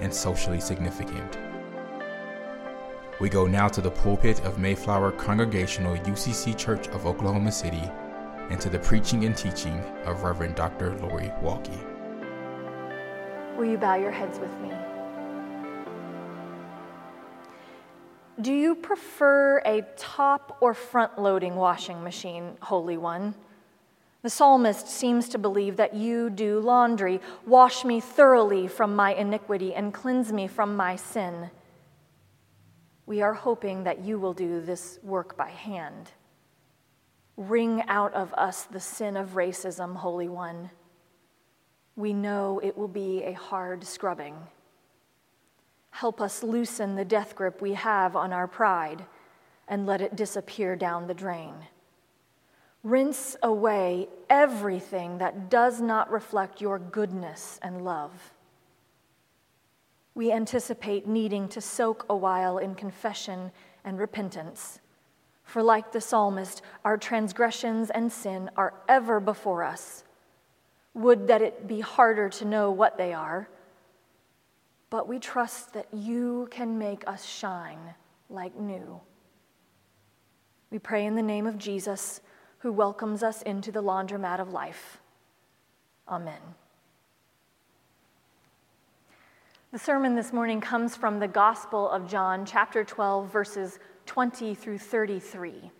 and socially significant. We go now to the pulpit of Mayflower Congregational UCC Church of Oklahoma City and to the preaching and teaching of Reverend Dr. Lori Walke. Will you bow your heads with me? Do you prefer a top or front loading washing machine, Holy One? The psalmist seems to believe that you do laundry. Wash me thoroughly from my iniquity and cleanse me from my sin. We are hoping that you will do this work by hand. Wring out of us the sin of racism, Holy One. We know it will be a hard scrubbing. Help us loosen the death grip we have on our pride and let it disappear down the drain. Rinse away everything that does not reflect your goodness and love. We anticipate needing to soak a while in confession and repentance. For, like the psalmist, our transgressions and sin are ever before us. Would that it be harder to know what they are, but we trust that you can make us shine like new. We pray in the name of Jesus who welcomes us into the laundromat of life. Amen. The sermon this morning comes from the Gospel of John, chapter 12, verses 20 through 33.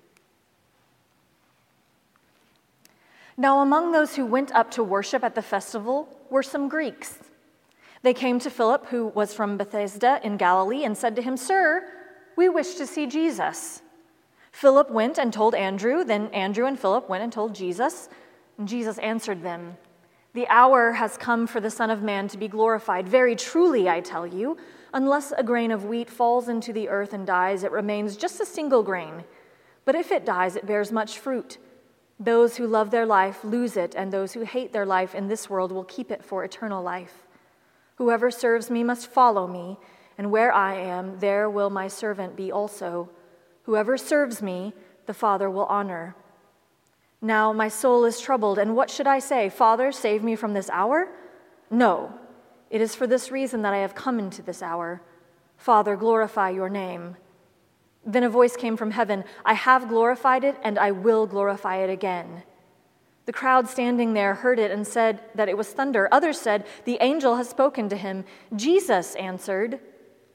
Now, among those who went up to worship at the festival were some Greeks. They came to Philip, who was from Bethsaida in Galilee, and said to him, Sir, we wish to see Jesus. Philip went and told Andrew. Then Andrew and Philip went and told Jesus. And Jesus answered them The hour has come for the Son of Man to be glorified. Very truly, I tell you, unless a grain of wheat falls into the earth and dies, it remains just a single grain. But if it dies, it bears much fruit. Those who love their life lose it, and those who hate their life in this world will keep it for eternal life. Whoever serves me must follow me, and where I am, there will my servant be also. Whoever serves me, the Father will honor. Now my soul is troubled, and what should I say? Father, save me from this hour? No, it is for this reason that I have come into this hour. Father, glorify your name. Then a voice came from heaven I have glorified it, and I will glorify it again. The crowd standing there heard it and said that it was thunder. Others said, The angel has spoken to him. Jesus answered,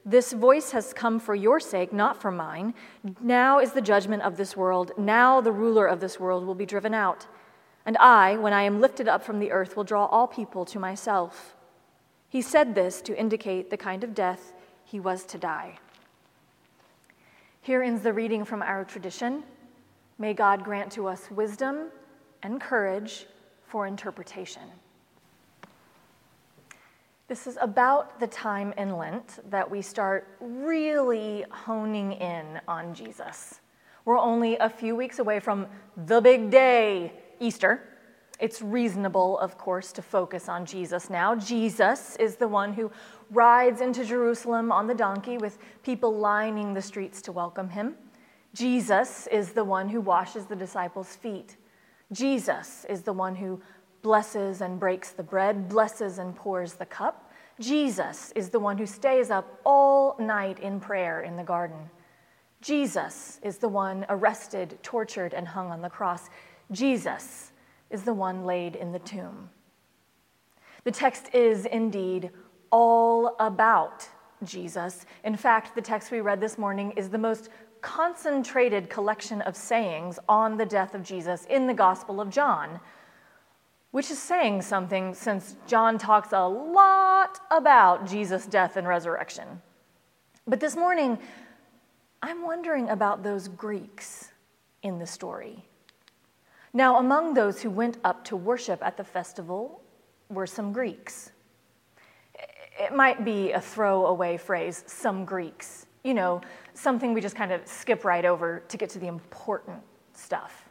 this voice has come for your sake, not for mine. Now is the judgment of this world. Now the ruler of this world will be driven out. And I, when I am lifted up from the earth, will draw all people to myself. He said this to indicate the kind of death he was to die. Here ends the reading from our tradition. May God grant to us wisdom and courage for interpretation. This is about the time in Lent that we start really honing in on Jesus. We're only a few weeks away from the big day, Easter. It's reasonable, of course, to focus on Jesus now. Jesus is the one who rides into Jerusalem on the donkey with people lining the streets to welcome him. Jesus is the one who washes the disciples' feet. Jesus is the one who blesses and breaks the bread, blesses and pours the cup. Jesus is the one who stays up all night in prayer in the garden. Jesus is the one arrested, tortured, and hung on the cross. Jesus is the one laid in the tomb. The text is indeed all about Jesus. In fact, the text we read this morning is the most concentrated collection of sayings on the death of Jesus in the Gospel of John, which is saying something since John talks a lot about Jesus' death and resurrection. But this morning, I'm wondering about those Greeks in the story. Now, among those who went up to worship at the festival were some Greeks. It might be a throwaway phrase, some Greeks, you know, something we just kind of skip right over to get to the important stuff.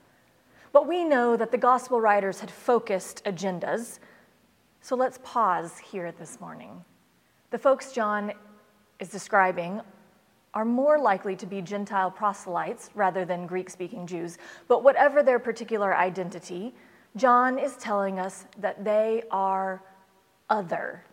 But we know that the gospel writers had focused agendas, so let's pause here this morning. The folks John is describing are more likely to be Gentile proselytes rather than Greek speaking Jews. But whatever their particular identity, John is telling us that they are other.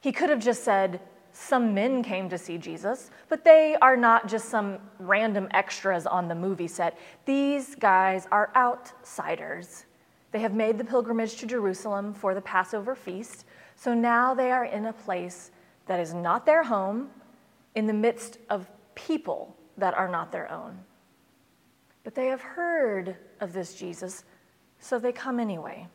He could have just said, some men came to see Jesus, but they are not just some random extras on the movie set. These guys are outsiders. They have made the pilgrimage to Jerusalem for the Passover feast, so now they are in a place that is not their home, in the midst of people that are not their own. But they have heard of this Jesus, so they come anyway.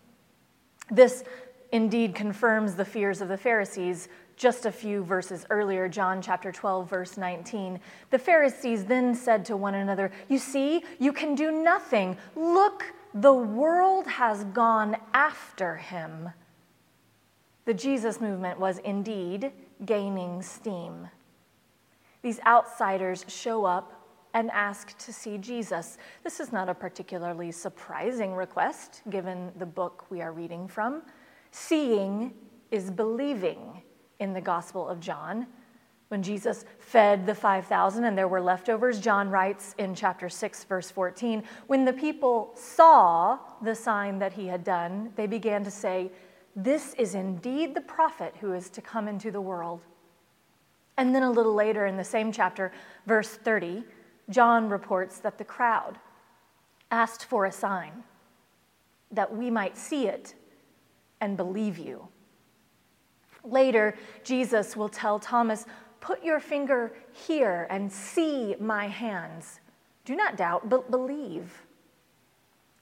This indeed confirms the fears of the Pharisees just a few verses earlier, John chapter 12, verse 19. The Pharisees then said to one another, You see, you can do nothing. Look, the world has gone after him. The Jesus movement was indeed gaining steam. These outsiders show up and ask to see Jesus. This is not a particularly surprising request given the book we are reading from. Seeing is believing in the Gospel of John. When Jesus fed the 5,000 and there were leftovers, John writes in chapter 6, verse 14 When the people saw the sign that he had done, they began to say, This is indeed the prophet who is to come into the world. And then a little later in the same chapter, verse 30, John reports that the crowd asked for a sign that we might see it and believe you. Later, Jesus will tell Thomas, Put your finger here and see my hands. Do not doubt, but believe.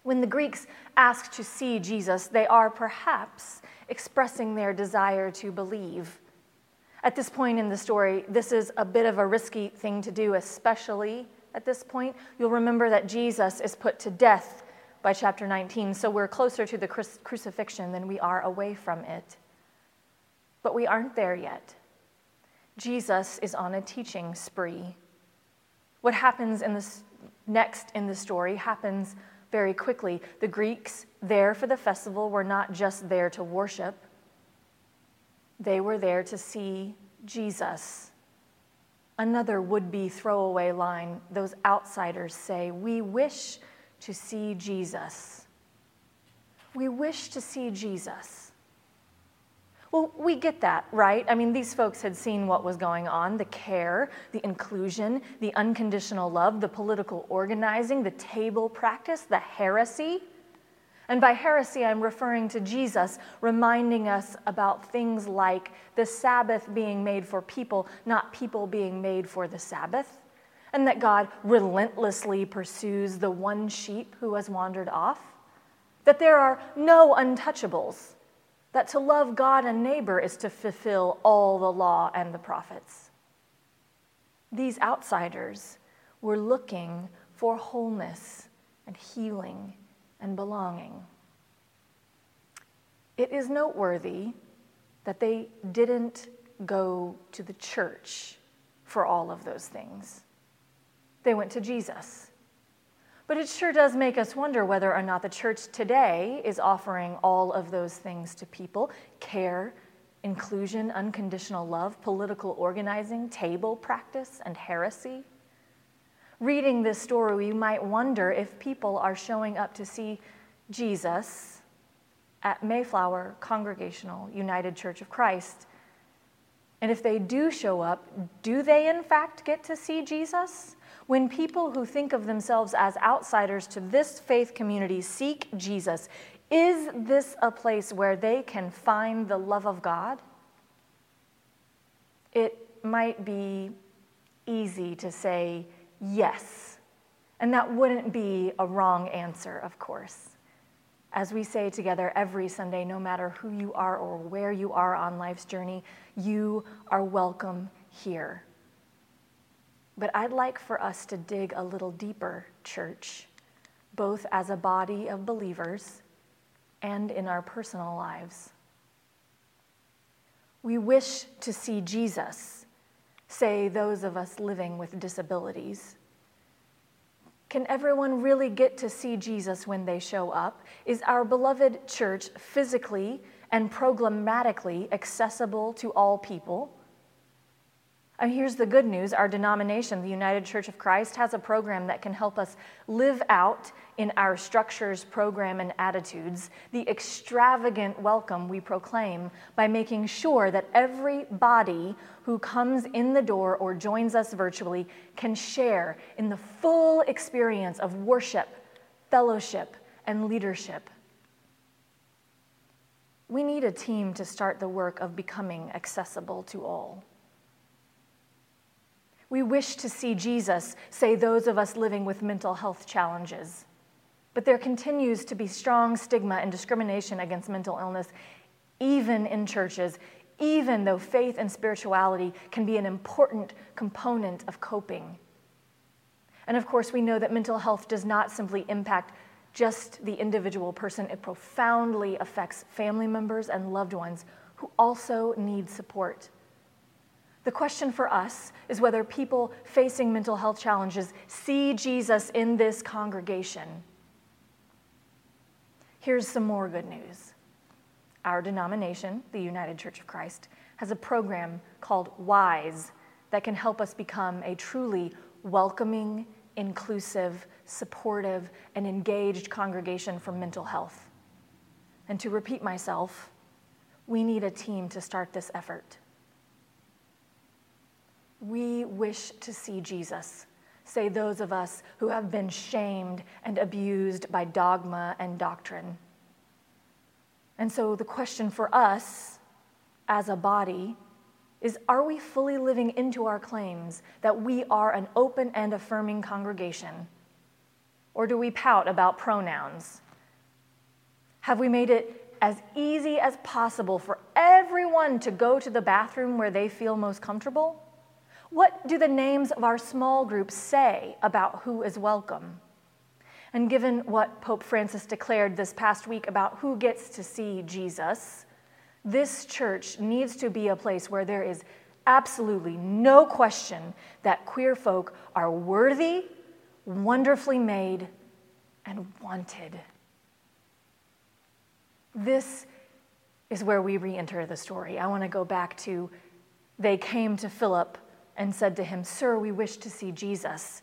When the Greeks ask to see Jesus, they are perhaps expressing their desire to believe. At this point in the story, this is a bit of a risky thing to do, especially at this point. You'll remember that Jesus is put to death by chapter 19, so we're closer to the crucifixion than we are away from it. But we aren't there yet. Jesus is on a teaching spree. What happens in this next in the story happens very quickly. The Greeks there for the festival were not just there to worship, they were there to see Jesus. Another would be throwaway line those outsiders say, We wish to see Jesus. We wish to see Jesus. Well, we get that, right? I mean, these folks had seen what was going on the care, the inclusion, the unconditional love, the political organizing, the table practice, the heresy. And by heresy, I'm referring to Jesus reminding us about things like the Sabbath being made for people, not people being made for the Sabbath, and that God relentlessly pursues the one sheep who has wandered off, that there are no untouchables, that to love God and neighbor is to fulfill all the law and the prophets. These outsiders were looking for wholeness and healing and belonging. It is noteworthy that they didn't go to the church for all of those things. They went to Jesus. But it sure does make us wonder whether or not the church today is offering all of those things to people care, inclusion, unconditional love, political organizing, table practice, and heresy. Reading this story, you might wonder if people are showing up to see Jesus at Mayflower Congregational United Church of Christ. And if they do show up, do they in fact get to see Jesus? When people who think of themselves as outsiders to this faith community seek Jesus, Is this a place where they can find the love of God? It might be easy to say yes, and that wouldn't be a wrong answer, of course. As we say together every Sunday, no matter who you are or where you are on life's journey, you are welcome here. But I'd like for us to dig a little deeper, church, both as a body of believers and in our personal lives. We wish to see Jesus, say those of us living with disabilities. Can everyone really get to see Jesus when they show up? Is our beloved church physically and programmatically accessible to all people? And here's the good news our denomination, the United Church of Christ, has a program that can help us live out in our structures, program, and attitudes the extravagant welcome we proclaim by making sure that every body who comes in the door or joins us virtually can share in the full experience of worship, fellowship, and leadership. We need a team to start the work of becoming accessible to all. We wish to see Jesus, say those of us living with mental health challenges. But there continues to be strong stigma and discrimination against mental illness, even in churches, even though faith and spirituality can be an important component of coping. And of course, we know that mental health does not simply impact just the individual person, it profoundly affects family members and loved ones who also need support. The question for us is whether people facing mental health challenges see Jesus in this congregation. Here's some more good news. Our denomination, the United Church of Christ, has a program called WISE that can help us become a truly welcoming, inclusive, supportive, and engaged congregation for mental health. And to repeat myself, we need a team to start this effort. We wish to see Jesus, say those of us who have been shamed and abused by dogma and doctrine. And so the question for us as a body is are we fully living into our claims that we are an open and affirming congregation? Or do we pout about pronouns? Have we made it as easy as possible for everyone to go to the bathroom where they feel most comfortable? What do the names of our small groups say about who is welcome? And given what Pope Francis declared this past week about who gets to see Jesus, this church needs to be a place where there is absolutely no question that queer folk are worthy, wonderfully made, and wanted. This is where we re enter the story. I want to go back to they came to Philip and said to him, Sir, we wish to see Jesus.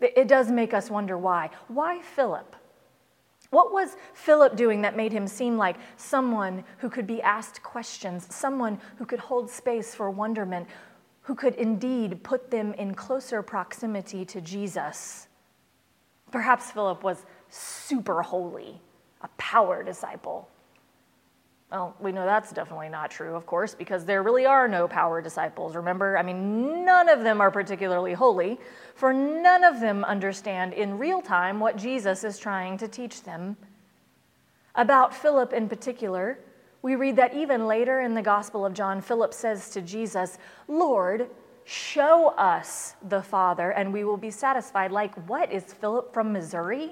It does make us wonder why. Why Philip? What was Philip doing that made him seem like someone who could be asked questions, someone who could hold space for wonderment, who could indeed put them in closer proximity to Jesus? Perhaps Philip was super holy, a power disciple. Well, we know that's definitely not true, of course, because there really are no power disciples. Remember, I mean, none of them are particularly holy, for none of them understand in real time what Jesus is trying to teach them. About Philip in particular, we read that even later in the Gospel of John, Philip says to Jesus, Lord, show us the Father, and we will be satisfied. Like, what is Philip from Missouri?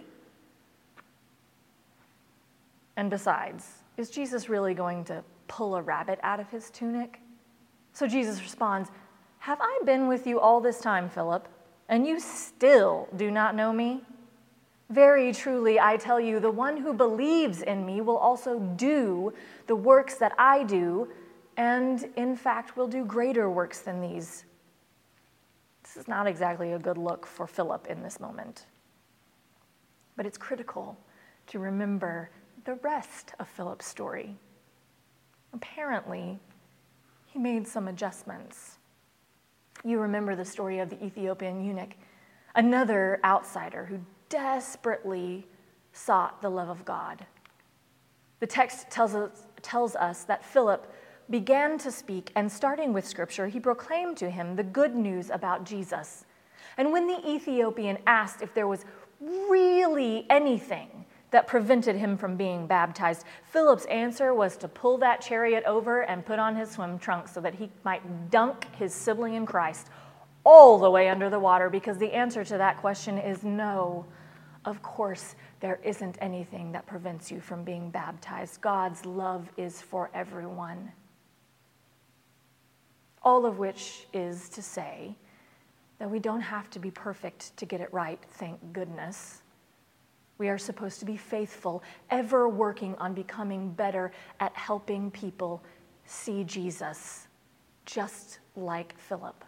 And besides, is Jesus really going to pull a rabbit out of his tunic? So Jesus responds, Have I been with you all this time, Philip, and you still do not know me? Very truly, I tell you, the one who believes in me will also do the works that I do, and in fact will do greater works than these. This is not exactly a good look for Philip in this moment. But it's critical to remember the rest of Philip's story. Apparently, he made some adjustments. You remember the story of the Ethiopian eunuch, another outsider who desperately sought the love of God. The text tells us, tells us that Philip began to speak, and starting with scripture, he proclaimed to him the good news about Jesus. And when the Ethiopian asked if there was really anything that prevented him from being baptized, Philip's answer was to pull that chariot over and put on his swim trunks so that he might dunk his sibling in Christ all the way under the water, because the answer to that question is no. Of course, there isn't anything that prevents you from being baptized. God's love is for everyone. All of which is to say that we don't have to be perfect to get it right, thank goodness. We are supposed to be faithful, ever working on becoming better at helping people see Jesus, just like Philip.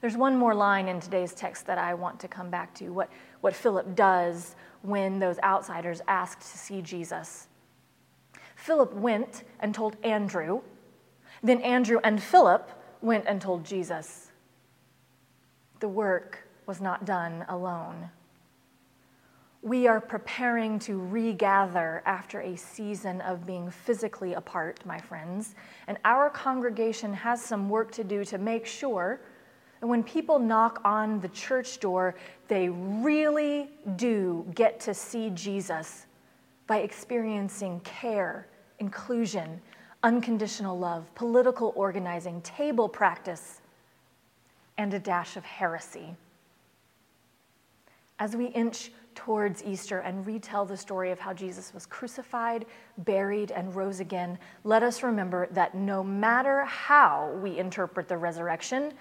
There's one more line in today's text that I want to come back to what, what Philip does when those outsiders ask to see Jesus. Philip went and told Andrew, then Andrew and Philip went and told Jesus. The work was not done alone. We are preparing to regather after a season of being physically apart, my friends, and our congregation has some work to do to make sure that when people knock on the church door, they really do get to see Jesus by experiencing care, inclusion, unconditional love, political organizing, table practice, and a dash of heresy. As we inch towards Easter and retell the story of how Jesus was crucified, buried, and rose again, let us remember that no matter how we interpret the resurrection,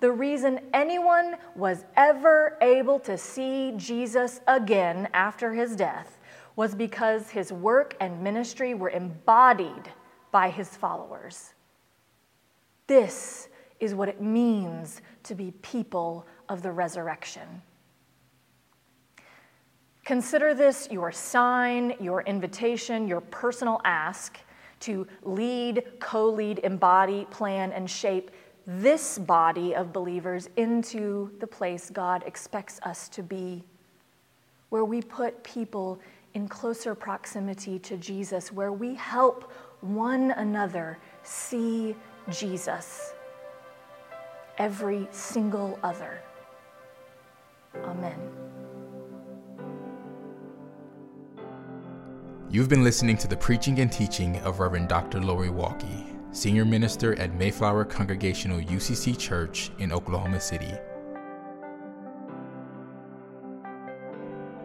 the reason anyone was ever able to see Jesus again after his death was because his work and ministry were embodied by his followers. This is what it means to be people of the resurrection. Consider this your sign, your invitation, your personal ask to lead, co lead, embody, plan, and shape this body of believers into the place God expects us to be, where we put people in closer proximity to Jesus, where we help one another see Jesus, every single other. Amen. You've been listening to the preaching and teaching of Reverend Dr. Lori Walke, Senior Minister at Mayflower Congregational UCC Church in Oklahoma City.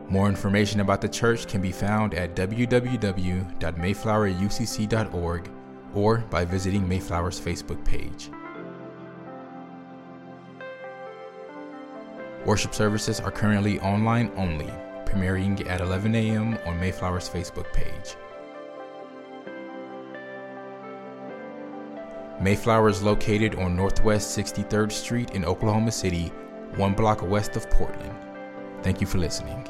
More information about the church can be found at www.mayflowerucc.org or by visiting Mayflower's Facebook page. Worship services are currently online only, premiering at 11 a.m. on Mayflower's Facebook page. Mayflower is located on Northwest 63rd Street in Oklahoma City, one block west of Portland. Thank you for listening.